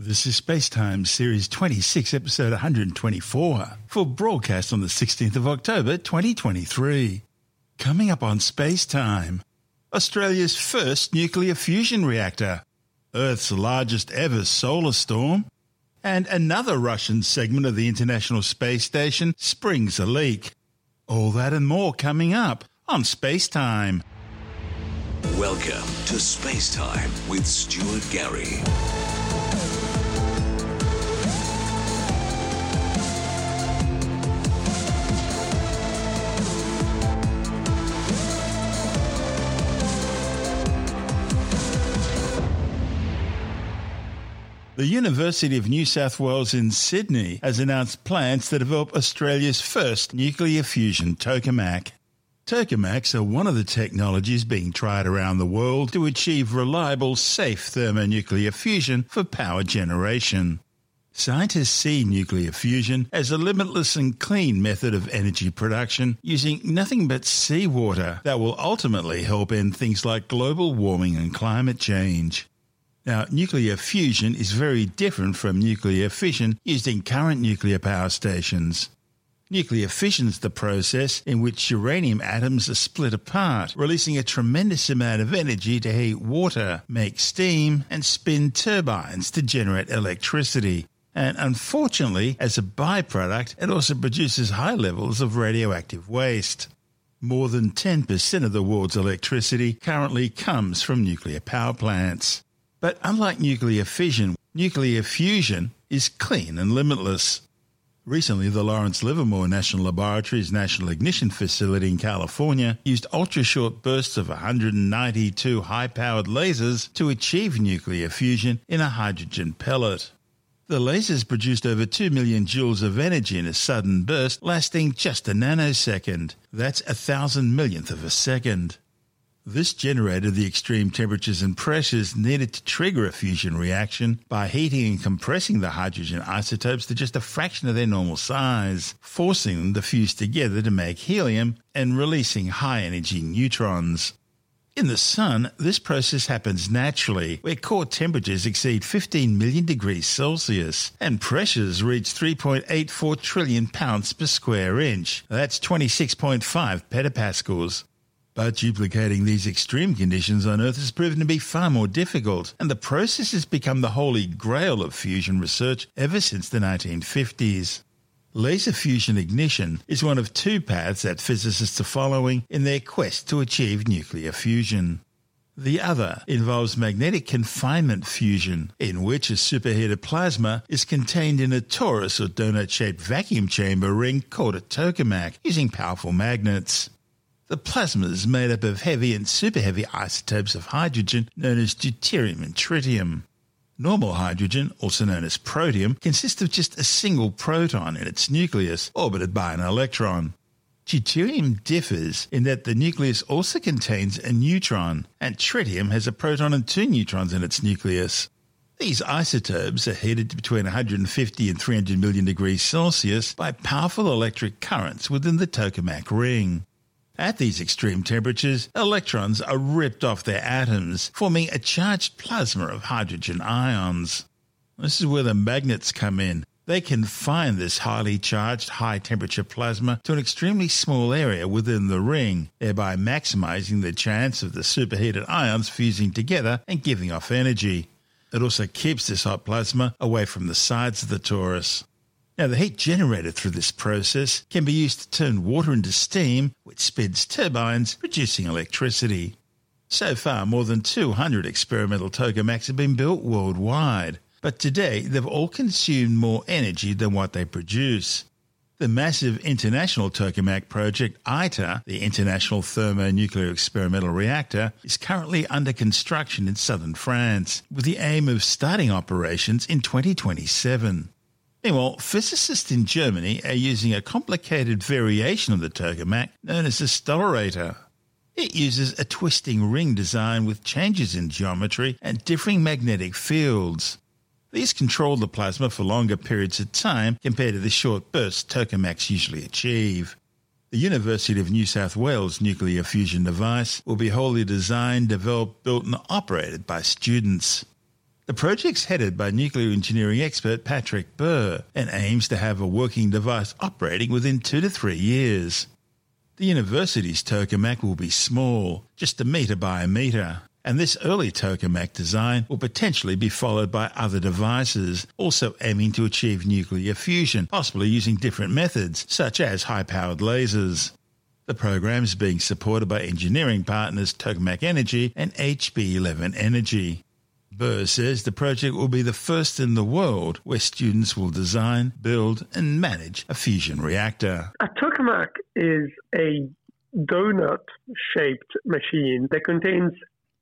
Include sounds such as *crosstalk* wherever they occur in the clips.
This is Spacetime Series 26, Episode 124, for broadcast on the 16th of October 2023. Coming up on Spacetime, Australia's first nuclear fusion reactor, Earth's largest ever solar storm, and another Russian segment of the International Space Station springs a leak. All that and more coming up on Spacetime. Welcome to Space Time with Stuart Gary. The University of New South Wales in Sydney has announced plans to develop Australia's first nuclear fusion tokamak. Tokamaks are one of the technologies being tried around the world to achieve reliable, safe thermonuclear fusion for power generation. Scientists see nuclear fusion as a limitless and clean method of energy production using nothing but seawater that will ultimately help end things like global warming and climate change. Now, nuclear fusion is very different from nuclear fission used in current nuclear power stations. Nuclear fission is the process in which uranium atoms are split apart, releasing a tremendous amount of energy to heat water, make steam, and spin turbines to generate electricity. And unfortunately, as a byproduct, it also produces high levels of radioactive waste. More than 10% of the world's electricity currently comes from nuclear power plants. But unlike nuclear fission, nuclear fusion is clean and limitless. Recently, the Lawrence Livermore National Laboratory's National Ignition Facility in California used ultra short bursts of 192 high powered lasers to achieve nuclear fusion in a hydrogen pellet. The lasers produced over 2 million joules of energy in a sudden burst lasting just a nanosecond. That's a thousand millionth of a second. This generated the extreme temperatures and pressures needed to trigger a fusion reaction by heating and compressing the hydrogen isotopes to just a fraction of their normal size, forcing them to fuse together to make helium and releasing high energy neutrons. In the Sun, this process happens naturally, where core temperatures exceed 15 million degrees Celsius and pressures reach 3.84 trillion pounds per square inch. That's 26.5 petapascals. But duplicating these extreme conditions on Earth has proven to be far more difficult, and the process has become the holy grail of fusion research ever since the 1950s. Laser fusion ignition is one of two paths that physicists are following in their quest to achieve nuclear fusion. The other involves magnetic confinement fusion, in which a superheated plasma is contained in a torus or donut shaped vacuum chamber ring called a tokamak using powerful magnets. The plasma is made up of heavy and superheavy isotopes of hydrogen known as deuterium and tritium. Normal hydrogen, also known as protium, consists of just a single proton in its nucleus orbited by an electron. Deuterium differs in that the nucleus also contains a neutron, and tritium has a proton and two neutrons in its nucleus. These isotopes are heated between 150 and 300 million degrees Celsius by powerful electric currents within the tokamak ring. At these extreme temperatures, electrons are ripped off their atoms, forming a charged plasma of hydrogen ions. This is where the magnets come in. They confine this highly charged, high temperature plasma to an extremely small area within the ring, thereby maximizing the chance of the superheated ions fusing together and giving off energy. It also keeps this hot plasma away from the sides of the torus. Now, the heat generated through this process can be used to turn water into steam, which spins turbines, producing electricity. So far, more than 200 experimental tokamaks have been built worldwide, but today they've all consumed more energy than what they produce. The massive international tokamak project ITER, the International Thermonuclear Experimental Reactor, is currently under construction in southern France, with the aim of starting operations in 2027. Meanwhile, physicists in Germany are using a complicated variation of the tokamak known as a stellarator. It uses a twisting ring design with changes in geometry and differing magnetic fields. These control the plasma for longer periods of time compared to the short bursts tokamaks usually achieve. The University of New South Wales nuclear fusion device will be wholly designed, developed, built, and operated by students. The project's headed by nuclear engineering expert Patrick Burr and aims to have a working device operating within two to three years. The university's tokamak will be small, just a metre by a metre, and this early tokamak design will potentially be followed by other devices, also aiming to achieve nuclear fusion, possibly using different methods, such as high powered lasers. The program is being supported by engineering partners Tokamak Energy and HB11 Energy. Burr says the project will be the first in the world where students will design, build, and manage a fusion reactor. A tokamak is a donut shaped machine that contains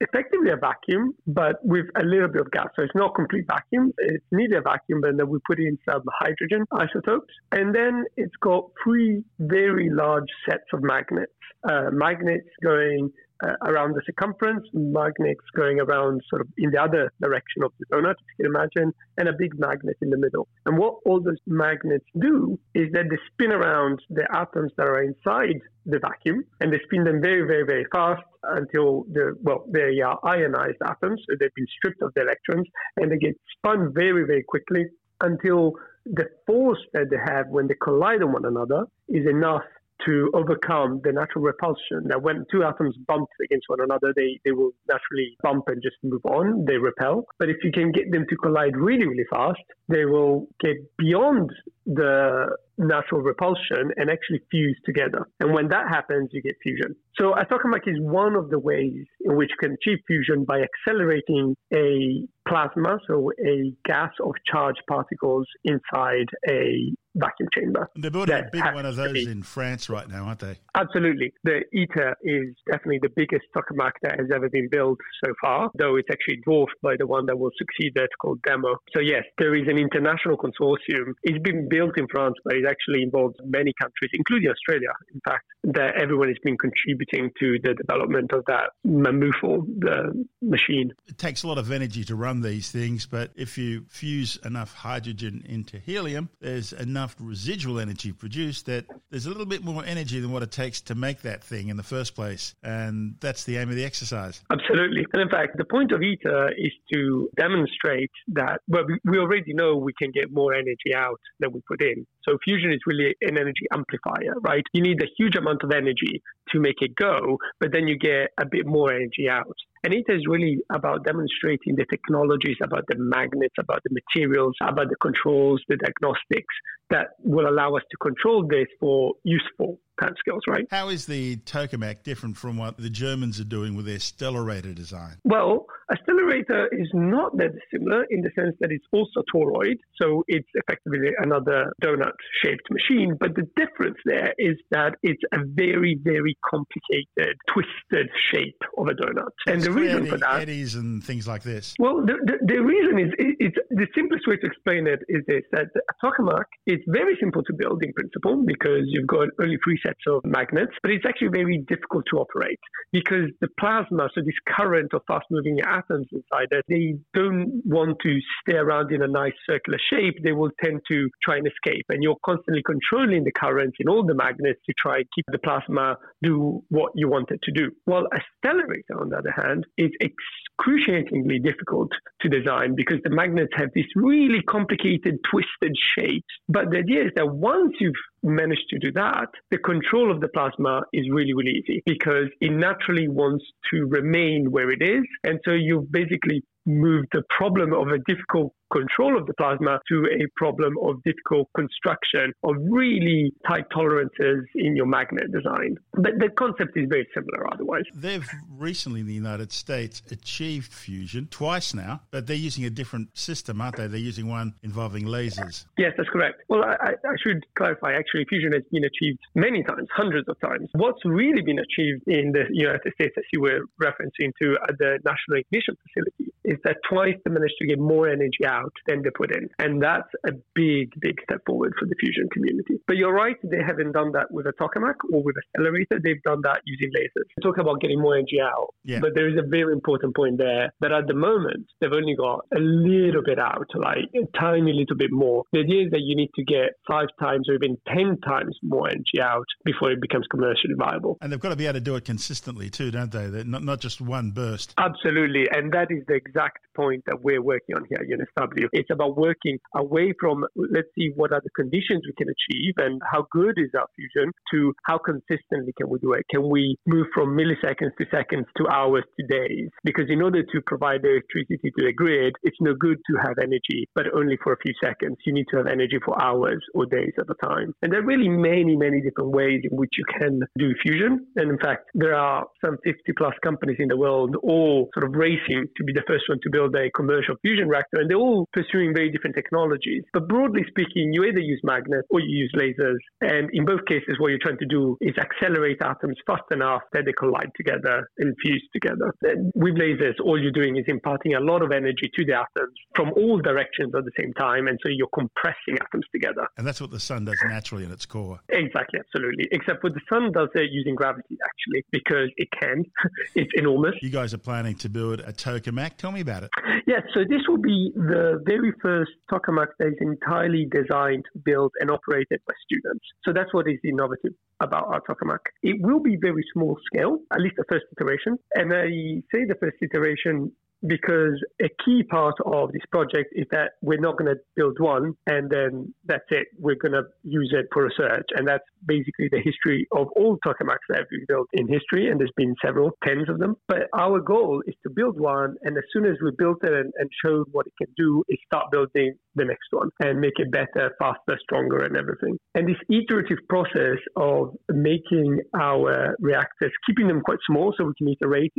effectively a vacuum, but with a little bit of gas. So it's not complete vacuum. It's neither a vacuum, but then we put in some hydrogen isotopes. And then it's got three very large sets of magnets. Uh, magnets going uh, around the circumference, magnets going around sort of in the other direction of the donut, if you can imagine, and a big magnet in the middle. And what all those magnets do is that they spin around the atoms that are inside the vacuum, and they spin them very, very, very fast until the well, they are ionized atoms, so they've been stripped of the electrons, and they get spun very, very quickly until the force that they have when they collide on one another is enough to overcome the natural repulsion. Now, when two atoms bump against one another, they, they will naturally bump and just move on. They repel. But if you can get them to collide really, really fast, they will get beyond the natural repulsion and actually fuse together. And when that happens, you get fusion. So a tokamak is one of the ways in which you can achieve fusion by accelerating a plasma, so a gas of charged particles inside a vacuum chamber. They're building a big one of those in France right now, aren't they? Absolutely. The ITER is definitely the biggest tokamak that has ever been built so far, though it's actually dwarfed by the one that will succeed that called DEMO. So yes, there is an international consortium. It's been built in France, but it actually involves many countries, including Australia, in fact, that everyone has been contributing to the development of that mammothal the machine. It takes a lot of energy to run these things, but if you fuse enough hydrogen into helium, there's enough residual energy produced that there's a little bit more energy than what it takes to make that thing in the first place. And that's the aim of the exercise. Absolutely. And in fact, the point of ITER is to demonstrate that, well, we already know we can get more energy out than we put in. So fusion is really an energy amplifier, right? You need a huge amount of energy to make it go, but then you get a bit more energy out. And it is really about demonstrating the technologies, about the magnets, about the materials, about the controls, the diagnostics that will allow us to control this for useful skills, right? How is the tokamak different from what the Germans are doing with their stellarator design? Well, a stellarator is not that similar in the sense that it's also toroid, so it's effectively another donut-shaped machine. But the difference there is that it's a very, very complicated, twisted shape of a donut, so and the reason for that eddies and things like this. Well, the, the, the reason is it, it's the simplest way to explain it is this: that a tokamak is very simple to build in principle because you've got only three sets of magnets, but it's actually very difficult to operate because the plasma, so this current of fast moving atoms inside it, they don't want to stay around in a nice circular shape. They will tend to try and escape. And you're constantly controlling the currents in all the magnets to try and keep the plasma do what you want it to do. While a stellarator, on the other hand, is excruciatingly difficult to design because the magnets have these really complicated, twisted shapes. But the idea is that once you've managed to do that, the control of the plasma is really, really easy because it naturally wants to remain where it is. And so you've basically moved the problem of a difficult control of the plasma to a problem of difficult construction of really tight tolerances in your magnet design. But the concept is very similar otherwise. They've recently in the United States achieved fusion twice now, but they're using a different system, aren't they? They're using one involving lasers. Yes, that's correct. Well, I, I should clarify actually, fusion has been achieved many times, hundreds of times. What's really been achieved in the United States, as you were referencing to at the National Ignition Facility, is that twice they managed to get more energy out out than they put in. And that's a big, big step forward for the fusion community. But you're right, they haven't done that with a tokamak or with a stellarator. They've done that using lasers. We talk about getting more energy out. Yeah. But there is a very important point there that at the moment, they've only got a little bit out, like a tiny little bit more. The idea is that you need to get five times or even 10 times more energy out before it becomes commercially viable. And they've got to be able to do it consistently too, don't they? Not, not just one burst. Absolutely. And that is the exact point that we're working on here at UNSW. It's about working away from, let's see what are the conditions we can achieve and how good is our fusion to how consistently can we do it? Can we move from milliseconds to seconds to hours to days? Because in order to provide electricity to the grid, it's no good to have energy, but only for a few seconds. You need to have energy for hours or days at a time. And there are really many, many different ways in which you can do fusion. And in fact, there are some 50 plus companies in the world all sort of racing to be the first one to build a commercial fusion reactor. And they're all pursuing very different technologies. But broadly speaking, you either use magnets or you use lasers. And in both cases, what you're trying to do is accelerate atoms fast enough that they collide together and fuse together. And with lasers, all you're doing is imparting a lot of energy to the atoms from all directions at the same time. And so you're compressing atoms together. And that's what the sun does naturally in its core. Exactly, absolutely. Except for the sun does it using gravity, actually, because it can. *laughs* it's enormous. You guys are planning to build a tokamak. Tell me about it. Yes, so this will be the very first tokamak that is entirely designed, built, and operated by students. So that's what is innovative about our tokamak. It will be very small scale, at least the first iteration. And I say the first iteration because a key part of this project is that we're not going to build one and then that's it. We're going to use it for research. And that's basically the history of all tokamaks that we've built in history. And there's been several, tens of them. But our goal is to build one. And as soon as we built it and, and showed what it can do, is start building the next one and make it better, faster, stronger, and everything. And this iterative process of making our reactors, keeping them quite small so we can iterate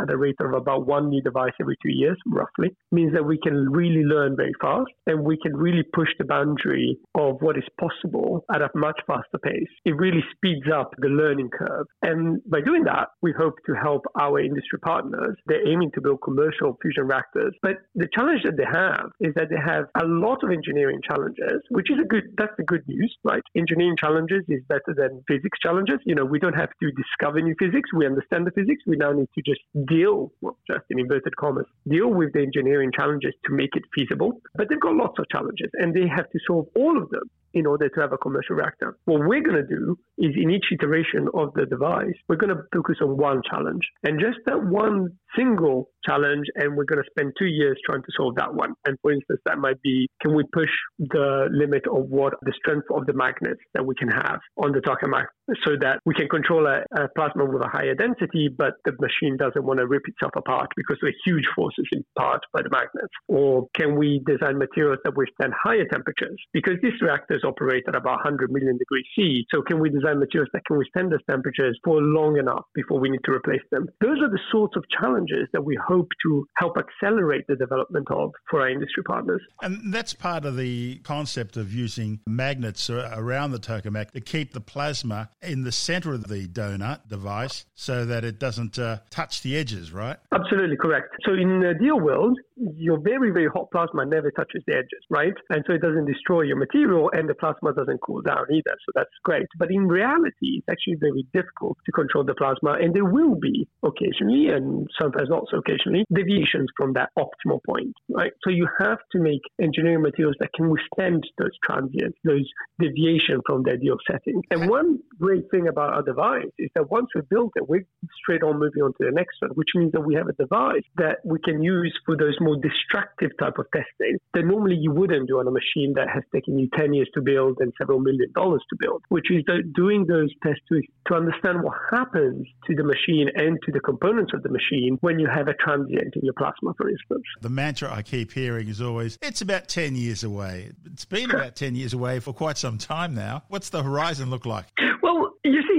at a rate of about one new device every two years, roughly, means that we can really learn very fast and we can really push the boundary of what is possible at a much faster pace. It really speeds up the learning curve. And by doing that, we hope to help our industry partners. They're aiming to build commercial fusion reactors. But the challenge that they have is that they have a lot of engineering challenges, which is a good, that's the good news, right? Engineering challenges is better than physics challenges. You know, we don't have to discover new physics. We understand the physics. We now need to just deal, well, just in inverted commas, deal with the engineering challenges to make it feasible. But they've got lots of challenges and they have to solve all of them in order to have a commercial reactor. What we're going to do is in each iteration of the device, we're going to focus on one challenge and just that one single challenge. And we're going to spend two years trying to solve that one. And for instance, that might be, can we push the limit of what the strength of the magnets that we can have on the tokamak so that we can control a, a plasma with a higher density, but the machine doesn't want to rip itself apart because there are huge forces imparted by the magnets? Or can we design materials that withstand higher temperatures? Because these reactors operate at about 100 million degrees C. So can we design materials that can withstand those temperatures for long enough before we need to replace them? Those are the sorts of challenges that we hope to help accelerate the development of for our industry partners. And that's part of the concept of using magnets around the tokamak to keep the plasma in the center of the donut device so that it doesn't uh, touch the edges, right? Absolutely correct. So in the ideal world, your very, very hot plasma never touches the edges, right? And so it doesn't destroy your material and the plasma doesn't cool down either. So that's great. But in reality, it's actually very difficult to control the plasma. And there will be occasionally, and sometimes not so occasionally, deviations from that optimal point, right? So you have to make engineering materials that can withstand those transients, those deviations from the ideal setting. And one great thing about our device is that once we build it, we're straight on moving on to the next one, which means that we have a device that we can use for those more destructive type of testing that normally you wouldn't do on a machine that has taken you 10 years to build and several million dollars to build, which is doing those tests to, to understand what happens to the machine and to the components of the machine when you have a transient in your plasma, for instance. The mantra I keep hearing is always, it's about 10 years away. It's been *laughs* about 10 years away for quite some time now. What's the horizon look like?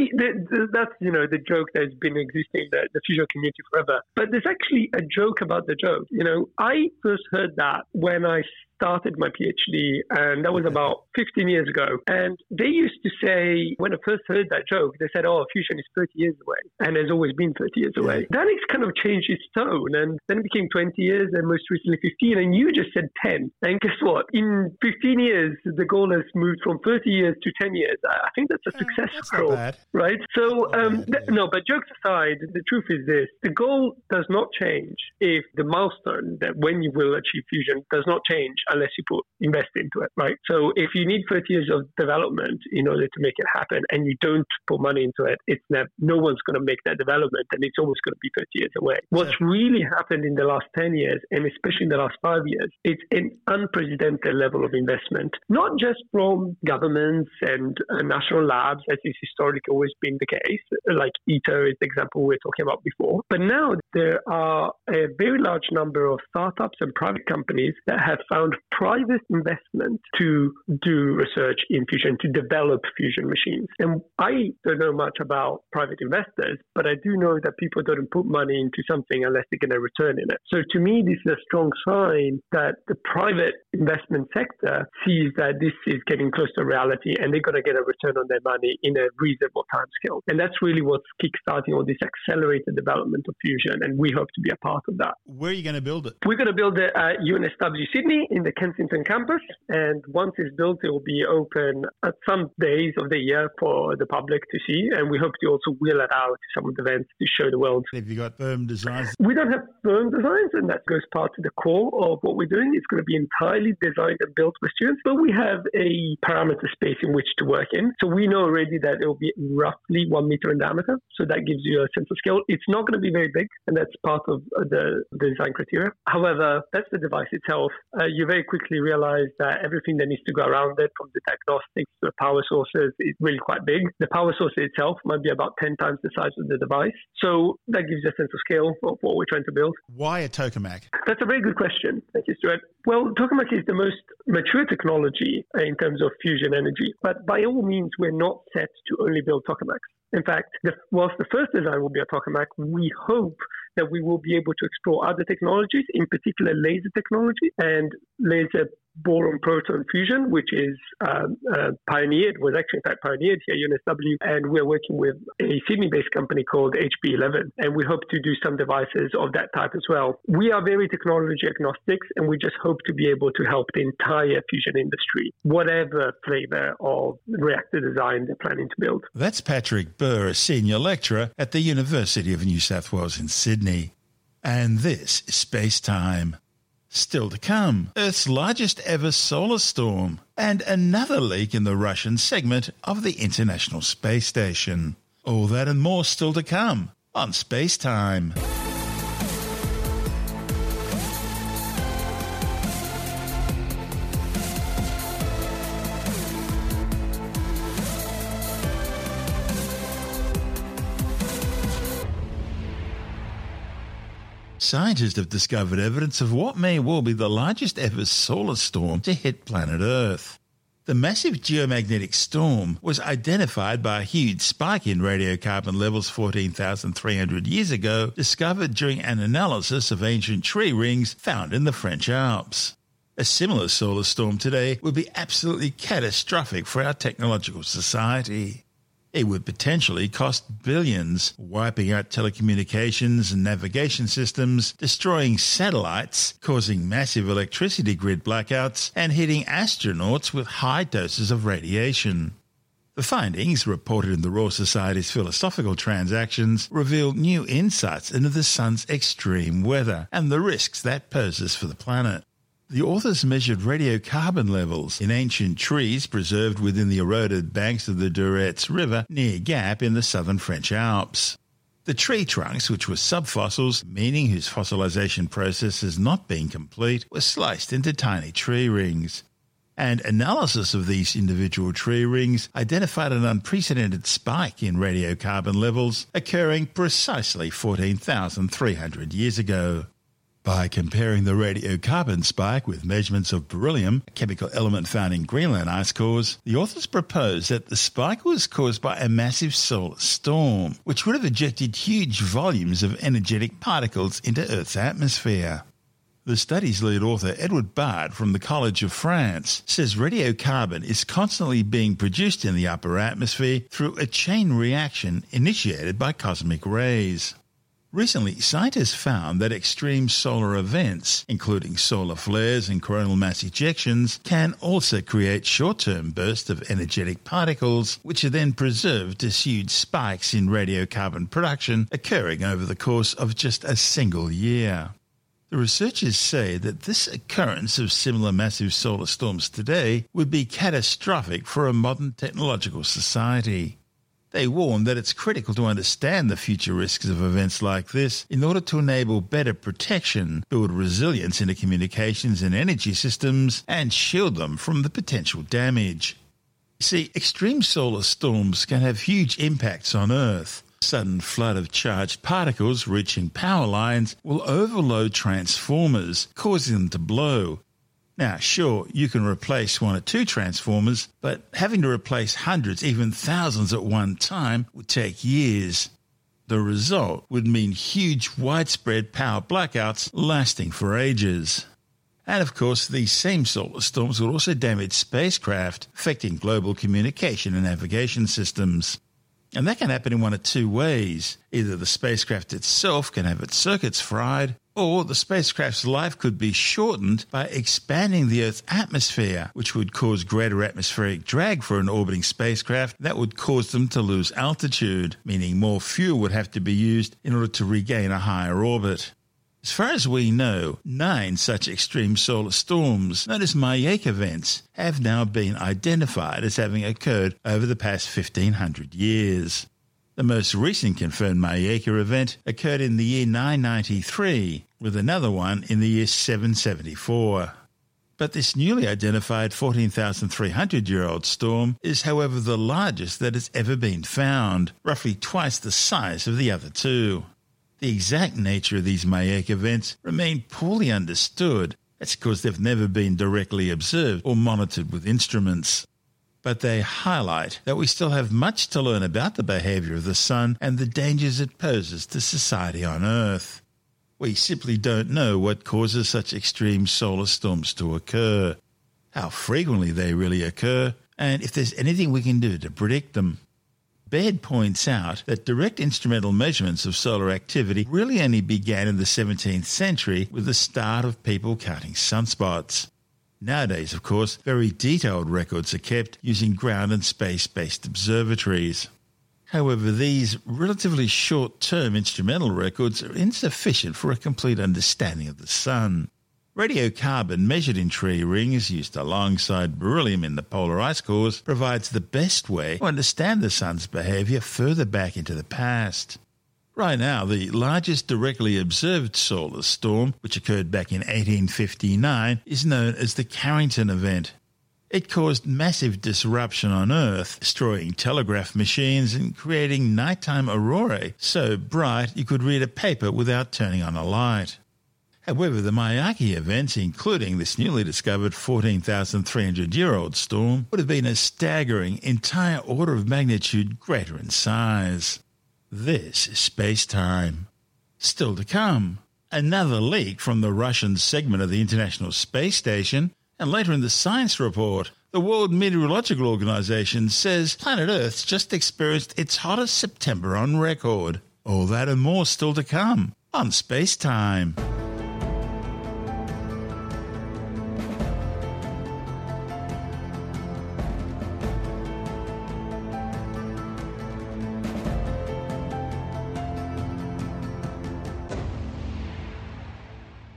The, the, that's you know the joke that's been existing the, the fusion community forever. But there's actually a joke about the joke. You know, I first heard that when I started my PhD, and that was about 15 years ago. And they used to say, when I first heard that joke, they said, oh, fusion is 30 years away, and has always been 30 years away. Then it's kind of changed its tone, and then it became 20 years, and most recently 15, and you just said 10. And guess what? In 15 years, the goal has moved from 30 years to 10 years. I think that's a success that's story, right? So, um, th- no, but jokes aside, the truth is this: the goal does not change if the milestone that when you will achieve fusion does not change unless you put invest into it, right? So if you need 30 years of development in order to make it happen and you don't put money into it, it's never, no one's going to make that development and it's always going to be 30 years away. What's really happened in the last 10 years and especially in the last five years, it's an unprecedented level of investment, not just from governments and uh, national labs, as is historically always been the case, like ITER is the example we were talking about before. But now there are a very large number of startups and private companies that have found private investment to do research in fusion, to develop fusion machines. And I don't know much about private investors, but I do know that people don't put money into something unless they're going to return in it. So to me, this is a strong sign that the private investment sector sees that this is getting close to reality and they're going to get a return on their money in a reasonable time scale. And that's really what's kickstarting all this accelerated development of fusion. And we hope to be a part of that. Where are you going to build it? We're going to build it at UNSW Sydney in the Kensington campus. And once it's built, it will be open at some days of the year for the public to see. And we hope to also wheel it out to some of the events to show the world. Have you got firm designs? We don't have firm designs, and that goes part to the core of what we're doing. It's going to be entirely designed and built with students, but we have a parameter space in which to work in. So we know already that it will be roughly one meter in diameter. So that gives you a sense of scale. It's not going to be very big, and that's part of the, the design criteria. However, that's the device itself. Uh, you very quickly realize that everything that needs to go around it, from the diagnostics to the power sources, is really quite big. The power source itself might be about 10 times the size of the device. So that gives you a sense of scale of what we're trying to build. Why a tokamak? That's a very good question. Thank you, Stuart. Well, tokamak is the most mature technology in terms of fusion energy, but by all means, we're not set to only build tokamaks. In fact, the, whilst the first design will be a tokamak, we hope that we will be able to explore other technologies, in particular laser technology and laser boron proton fusion, which is um, uh, pioneered, was actually in fact pioneered here at UNSW. And we're working with a Sydney based company called HB11. And we hope to do some devices of that type as well. We are very technology agnostic and we just hope to be able to help the entire fusion industry, whatever flavor of reactor design they're planning to build. That's Patrick Burr, a senior lecturer at the University of New South Wales in Sydney. And this is Space Time. Still to come, Earth's largest ever solar storm, and another leak in the Russian segment of the International Space Station. All that and more still to come on Space Time. Scientists have discovered evidence of what may well be the largest ever solar storm to hit planet Earth. The massive geomagnetic storm was identified by a huge spike in radiocarbon levels 14,300 years ago, discovered during an analysis of ancient tree rings found in the French Alps. A similar solar storm today would be absolutely catastrophic for our technological society. It would potentially cost billions, wiping out telecommunications and navigation systems, destroying satellites, causing massive electricity grid blackouts, and hitting astronauts with high doses of radiation. The findings, reported in the Royal Society's Philosophical Transactions, reveal new insights into the sun's extreme weather and the risks that poses for the planet. The authors measured radiocarbon levels in ancient trees preserved within the eroded banks of the Drouzet River near Gap in the southern French Alps. The tree trunks, which were subfossils, meaning whose fossilization process has not been complete, were sliced into tiny tree rings. And analysis of these individual tree rings identified an unprecedented spike in radiocarbon levels occurring precisely 14,300 years ago. By comparing the radiocarbon spike with measurements of beryllium, a chemical element found in Greenland ice cores, the authors propose that the spike was caused by a massive solar storm, which would have ejected huge volumes of energetic particles into Earth's atmosphere. The study's lead author, Edward Bard from the College of France, says radiocarbon is constantly being produced in the upper atmosphere through a chain reaction initiated by cosmic rays. Recently, scientists found that extreme solar events, including solar flares and coronal mass ejections, can also create short term bursts of energetic particles, which are then preserved as huge spikes in radiocarbon production occurring over the course of just a single year. The researchers say that this occurrence of similar massive solar storms today would be catastrophic for a modern technological society. They warn that it's critical to understand the future risks of events like this in order to enable better protection, build resilience into communications and energy systems, and shield them from the potential damage. See, extreme solar storms can have huge impacts on Earth. Sudden flood of charged particles reaching power lines will overload transformers, causing them to blow, now, sure, you can replace one or two transformers, but having to replace hundreds, even thousands at one time would take years. The result would mean huge, widespread power blackouts lasting for ages. And of course, these same solar storms would also damage spacecraft, affecting global communication and navigation systems. And that can happen in one of two ways. Either the spacecraft itself can have its circuits fried, or the spacecraft's life could be shortened by expanding the Earth's atmosphere, which would cause greater atmospheric drag for an orbiting spacecraft that would cause them to lose altitude, meaning more fuel would have to be used in order to regain a higher orbit. As far as we know, nine such extreme solar storms, known as Miyake events, have now been identified as having occurred over the past 1500 years. The most recent confirmed Miyake event occurred in the year 993, with another one in the year 774. But this newly identified 14,300 year old storm is, however, the largest that has ever been found, roughly twice the size of the other two. The exact nature of these Miyake events remain poorly understood. That's because they've never been directly observed or monitored with instruments but they highlight that we still have much to learn about the behavior of the sun and the dangers it poses to society on Earth. We simply don't know what causes such extreme solar storms to occur, how frequently they really occur, and if there's anything we can do to predict them. Bard points out that direct instrumental measurements of solar activity really only began in the 17th century with the start of people counting sunspots. Nowadays, of course, very detailed records are kept using ground and space based observatories. However, these relatively short term instrumental records are insufficient for a complete understanding of the Sun. Radiocarbon measured in tree rings used alongside beryllium in the polar ice cores provides the best way to understand the Sun's behavior further back into the past. Right now, the largest directly observed solar storm, which occurred back in 1859, is known as the Carrington event. It caused massive disruption on Earth, destroying telegraph machines and creating nighttime aurorae so bright you could read a paper without turning on a light. However, the Miyake events, including this newly discovered 14,300 year old storm, would have been a staggering entire order of magnitude greater in size. This is space time. Still to come, another leak from the Russian segment of the International Space Station, and later in the science report, the World Meteorological Organization says planet Earth's just experienced its hottest September on record. All that and more still to come on Space Time.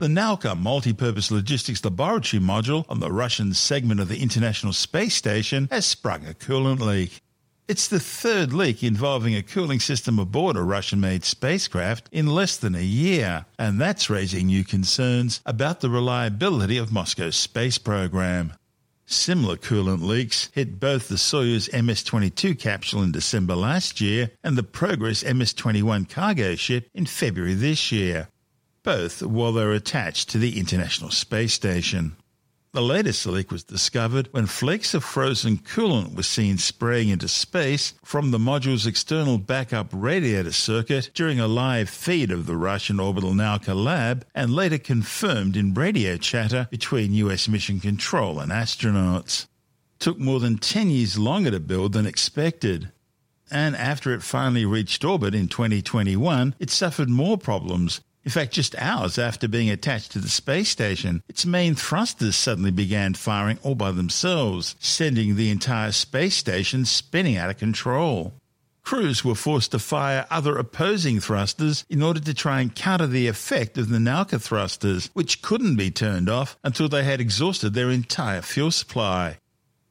The Nauka multi-purpose logistics laboratory module on the Russian segment of the International Space Station has sprung a coolant leak. It's the third leak involving a cooling system aboard a Russian made spacecraft in less than a year, and that's raising new concerns about the reliability of Moscow's space program. Similar coolant leaks hit both the Soyuz MS 22 capsule in December last year and the Progress MS 21 cargo ship in February this year both while they were attached to the International Space Station. The latest leak was discovered when flakes of frozen coolant were seen spraying into space from the module's external backup radiator circuit during a live feed of the Russian orbital Nauka lab and later confirmed in radio chatter between US mission control and astronauts. took more than 10 years longer to build than expected. And after it finally reached orbit in 2021, it suffered more problems, in fact, just hours after being attached to the space station, its main thrusters suddenly began firing all by themselves, sending the entire space station spinning out of control. crews were forced to fire other opposing thrusters in order to try and counter the effect of the Nauka thrusters, which couldn't be turned off until they had exhausted their entire fuel supply.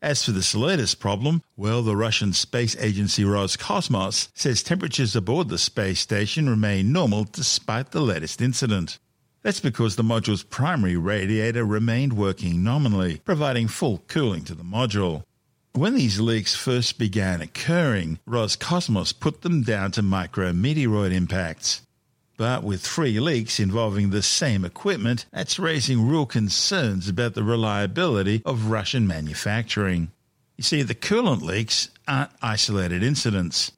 As for the latest problem, well, the Russian space agency Roscosmos says temperatures aboard the space station remain normal despite the latest incident. That's because the module's primary radiator remained working nominally, providing full cooling to the module. When these leaks first began occurring, Roscosmos put them down to micrometeoroid impacts. But with three leaks involving the same equipment, that's raising real concerns about the reliability of Russian manufacturing. You see, the coolant leaks aren't isolated incidents.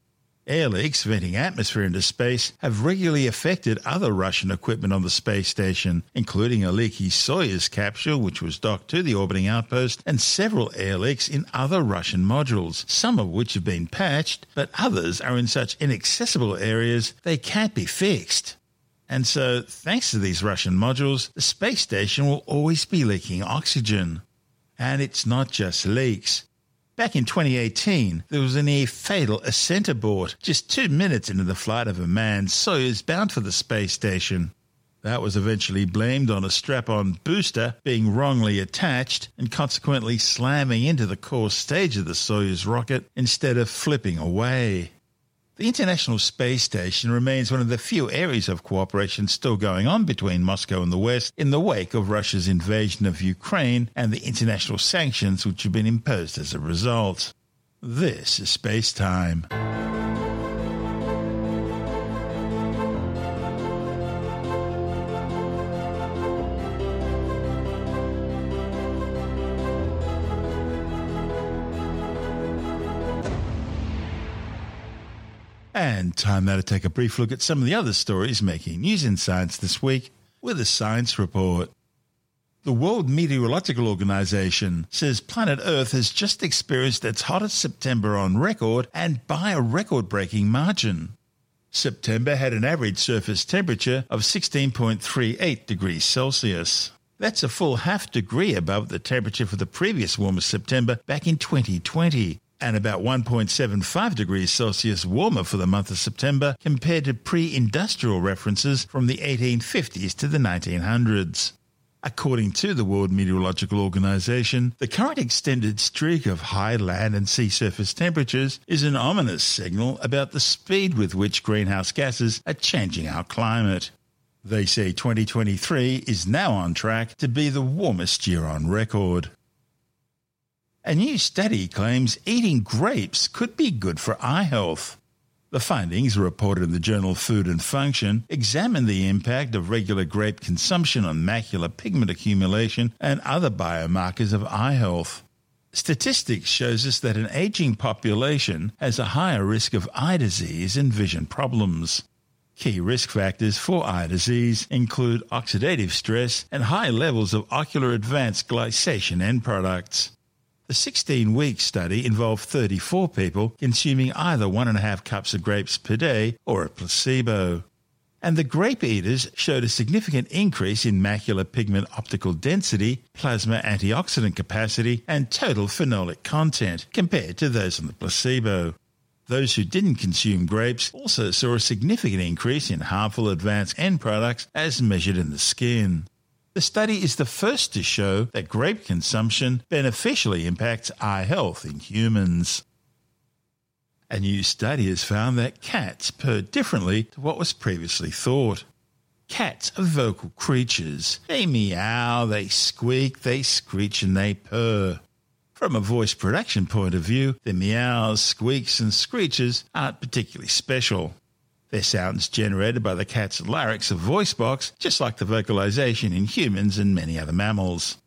Air leaks venting atmosphere into space have regularly affected other Russian equipment on the space station, including a leaky Soyuz capsule which was docked to the orbiting outpost, and several air leaks in other Russian modules, some of which have been patched, but others are in such inaccessible areas they can't be fixed. And so, thanks to these Russian modules, the space station will always be leaking oxygen. And it's not just leaks. Back in 2018, there was a near fatal ascent abort just two minutes into the flight of a manned Soyuz bound for the space station. That was eventually blamed on a strap on booster being wrongly attached and consequently slamming into the core stage of the Soyuz rocket instead of flipping away. The International Space Station remains one of the few areas of cooperation still going on between Moscow and the West in the wake of Russia's invasion of Ukraine and the international sanctions which have been imposed as a result. This is Space Time. And time now to take a brief look at some of the other stories making news in science this week with a science report. The World Meteorological Organization says planet Earth has just experienced its hottest September on record and by a record breaking margin. September had an average surface temperature of 16.38 degrees Celsius. That's a full half degree above the temperature for the previous warmest September back in 2020, and about 1.75 degrees Celsius warmer for the month of September compared to pre industrial references from the 1850s to the 1900s. According to the World Meteorological Organization, the current extended streak of high land and sea surface temperatures is an ominous signal about the speed with which greenhouse gases are changing our climate. They say 2023 is now on track to be the warmest year on record. A new study claims eating grapes could be good for eye health. The findings, reported in the journal Food and Function, examine the impact of regular grape consumption on macular pigment accumulation and other biomarkers of eye health. Statistics shows us that an aging population has a higher risk of eye disease and vision problems. Key risk factors for eye disease include oxidative stress and high levels of ocular advanced glycation end products. The 16 week study involved 34 people consuming either one and a half cups of grapes per day or a placebo. And the grape eaters showed a significant increase in macular pigment optical density, plasma antioxidant capacity, and total phenolic content compared to those on the placebo. Those who didn't consume grapes also saw a significant increase in harmful advanced end products as measured in the skin. The study is the first to show that grape consumption beneficially impacts eye health in humans. A new study has found that cats purr differently to what was previously thought. Cats are vocal creatures. They meow, they squeak, they screech, and they purr. From a voice production point of view, the meows, squeaks, and screeches aren't particularly special. Their sounds generated by the cat's larynx of voice box, just like the vocalization in humans and many other mammals.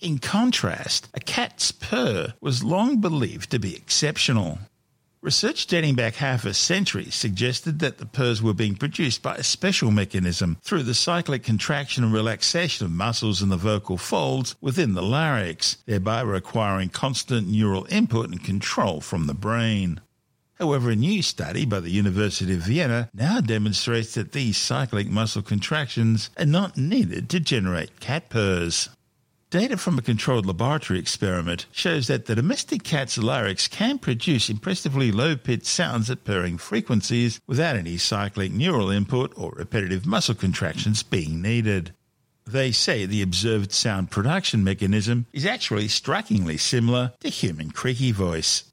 In contrast, a cat's purr was long believed to be exceptional. Research dating back half a century suggested that the purrs were being produced by a special mechanism through the cyclic contraction and relaxation of muscles in the vocal folds within the larynx, thereby requiring constant neural input and control from the brain. However, a new study by the University of Vienna now demonstrates that these cyclic muscle contractions are not needed to generate cat purrs. Data from a controlled laboratory experiment shows that the domestic cat's larynx can produce impressively low pitched sounds at purring frequencies without any cyclic neural input or repetitive muscle contractions being needed. They say the observed sound production mechanism is actually strikingly similar to human creaky voice.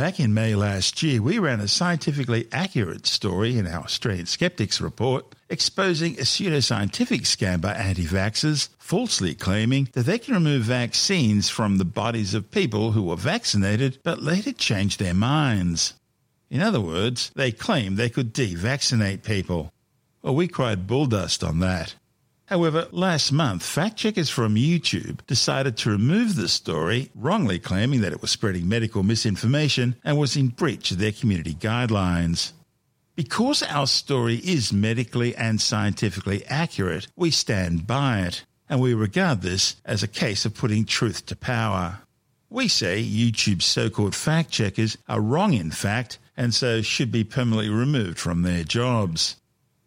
Back in May last year, we ran a scientifically accurate story in our Australian Skeptics report exposing a pseudoscientific scam by anti vaxxers, falsely claiming that they can remove vaccines from the bodies of people who were vaccinated but later changed their minds. In other words, they claimed they could de vaccinate people. Well, we cried bulldust on that. However, last month, fact checkers from YouTube decided to remove the story, wrongly claiming that it was spreading medical misinformation and was in breach of their community guidelines. Because our story is medically and scientifically accurate, we stand by it, and we regard this as a case of putting truth to power. We say YouTube's so called fact checkers are wrong in fact, and so should be permanently removed from their jobs.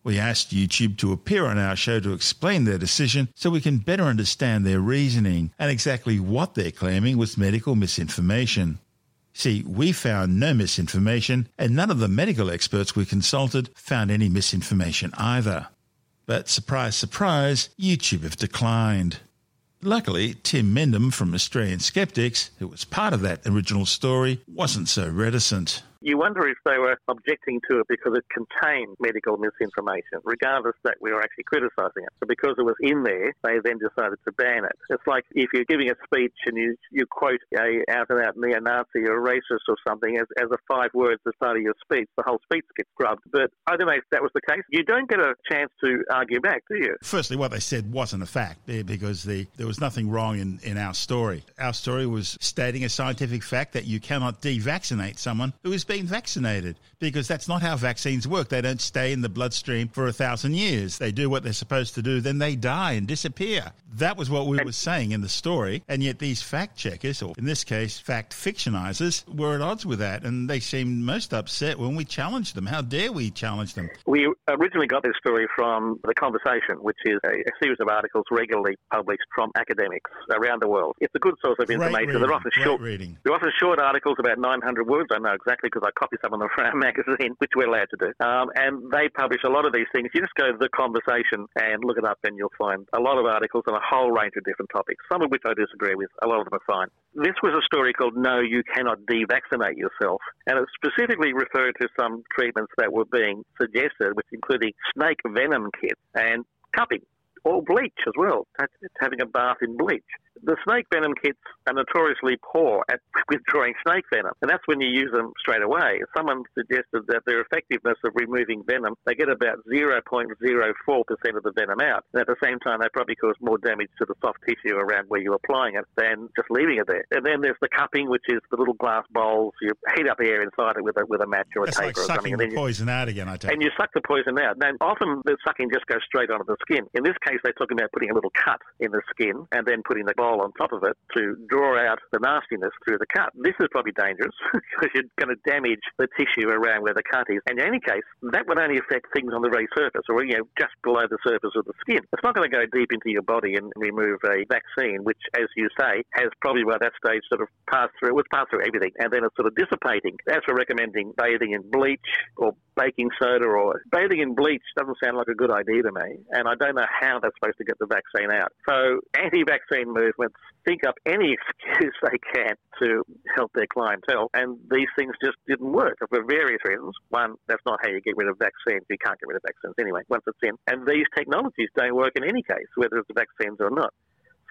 We asked YouTube to appear on our show to explain their decision so we can better understand their reasoning and exactly what they're claiming was medical misinformation. See, we found no misinformation, and none of the medical experts we consulted found any misinformation either. But surprise, surprise, YouTube have declined. Luckily, Tim Mendham from Australian Skeptics, who was part of that original story, wasn't so reticent. You wonder if they were objecting to it because it contained medical misinformation, regardless that we were actually criticising it. So because it was in there, they then decided to ban it. It's like if you're giving a speech and you, you quote a out and out neo-Nazi or racist or something as, as a five words as part of your speech, the whole speech gets scrubbed. But I don't know if that was the case. You don't get a chance to argue back, do you? Firstly, what they said wasn't a fact because the, there was nothing wrong in, in our story. Our story was stating a scientific fact that you cannot devaccinate someone who is being vaccinated because that's not how vaccines work. They don't stay in the bloodstream for a thousand years. They do what they're supposed to do, then they die and disappear. That was what we were saying in the story. And yet these fact checkers, or in this case, fact fictionizers, were at odds with that. And they seemed most upset when we challenged them. How dare we challenge them? We originally got this story from The Conversation, which is a, a series of articles regularly published from academics around the world. It's a good source of information. They're often short. Reading. They're often short articles about 900 words. I know exactly because I copy some of them from our magazine, which we're allowed to do. Um, and they publish a lot of these things. You just go to the conversation and look it up, and you'll find a lot of articles on a whole range of different topics, some of which I disagree with. A lot of them are fine. This was a story called No, You Cannot Devaccinate Yourself. And it specifically referred to some treatments that were being suggested, which including snake venom kits and cupping or bleach as well, having a bath in bleach the snake venom kits are notoriously poor at *laughs* withdrawing snake venom, and that's when you use them straight away. Someone suggested that their effectiveness of removing venom, they get about 0.04% of the venom out, and at the same time, they probably cause more damage to the soft tissue around where you're applying it than just leaving it there. And then there's the cupping, which is the little glass bowls. You heat up air inside it with a with a match or a That's taper like or something, sucking and the then you, poison out again. I take and you suck the poison out. Now, often the sucking just goes straight onto the skin. In this case, they're talking about putting a little cut in the skin and then putting the on top of it to draw out the nastiness through the cut. This is probably dangerous *laughs* because you're going to damage the tissue around where the cut is. And in any case, that would only affect things on the very surface or, you know, just below the surface of the skin. It's not going to go deep into your body and remove a vaccine, which, as you say, has probably by that stage sort of passed through, it was passed through everything, and then it's sort of dissipating. As for recommending bathing in bleach or baking soda or bathing in bleach doesn't sound like a good idea to me, and I don't know how that's supposed to get the vaccine out. So anti-vaccine movements think up any *laughs* excuse they can to help their clientele, and these things just didn't work for various reasons. One, that's not how you get rid of vaccines. You can't get rid of vaccines anyway once it's in, and these technologies don't work in any case, whether it's vaccines or not.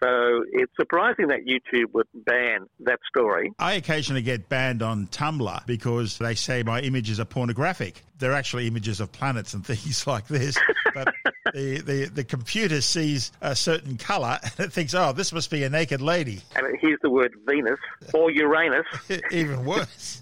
So it's surprising that YouTube would ban that story. I occasionally get banned on Tumblr because they say my images are pornographic. They're actually images of planets and *laughs* things like this. But *laughs* the, the, the computer sees a certain colour and it thinks, oh, this must be a naked lady. And it hears the word Venus or Uranus. *laughs* Even worse.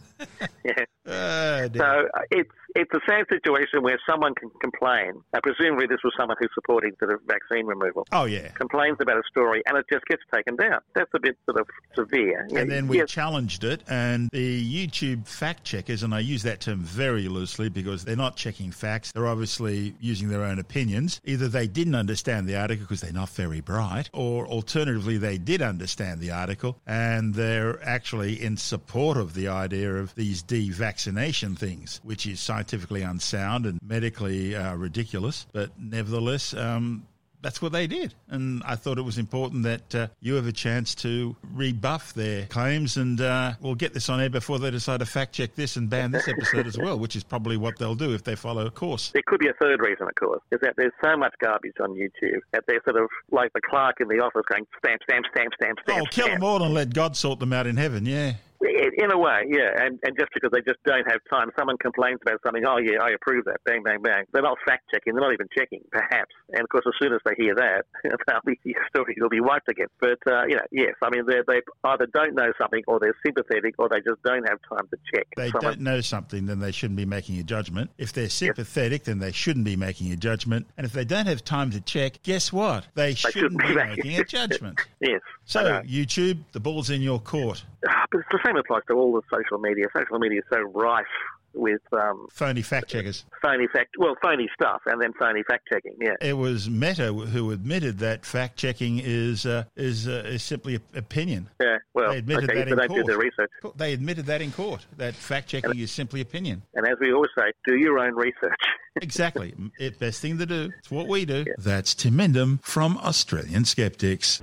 yeah. Uh, So it's it's a sad situation where someone can complain. Uh, presumably, this was someone who's supporting sort of vaccine removal. oh, yeah. Complains about a story and it just gets taken down. That's a bit sort of severe. And then we Yes, challenged it, and the YouTube fact checkers, and I use that term very loosely because they're not checking facts. They're obviously using their own opinions. Either they didn't understand the article because they're not very bright, or alternatively, they did understand the article and they're actually in support of the idea of these de-vaccination things, which is scientifically unsound and medically uh, ridiculous. But nevertheless, um, that's what they did. And I thought it was important that uh, you have a chance to rebuff their claims and uh, we'll get this on air before they decide to fact check this and ban this episode as well, which is probably what they'll do if they follow a course. There could be a third reason, of course, is that there's so much garbage on YouTube that they're sort of like the clerk in the office going stamp, stamp, stamp, stamp, stamp. Oh, kill stamp. them all and let God sort them out in heaven, yeah. In a way, yeah, and and just because they just don't have time, someone complains about something. Oh yeah, I approve that. Bang, bang, bang. They're not fact checking. They're not even checking, perhaps. And of course, as soon as they hear that, *laughs* they'll be, the story will be wiped again. But uh, you know, yes, I mean, they they either don't know something, or they're sympathetic, or they just don't have time to check. They Someone- don't know something, then they shouldn't be making a judgment. If they're sympathetic, then they shouldn't be making a judgment. And if they don't have time to check, guess what? They shouldn't be making a judgment. *laughs* Yes. So, YouTube, the ball's in your court. Ah, but the same applies to all the social media. Social media is so rife with um, Phony fact checkers. phony fact, well, phony stuff, and then phony fact checking. Yeah. It was Meta who admitted that fact checking is uh, is uh, is simply opinion. Yeah. Well, They admitted okay, that in court. their research. They admitted that in court. That fact checking is simply opinion. And as we always say, do your own research. *laughs* Exactly. It best thing to do. It's what we do. That's Tim Mendham from Australian Skeptics.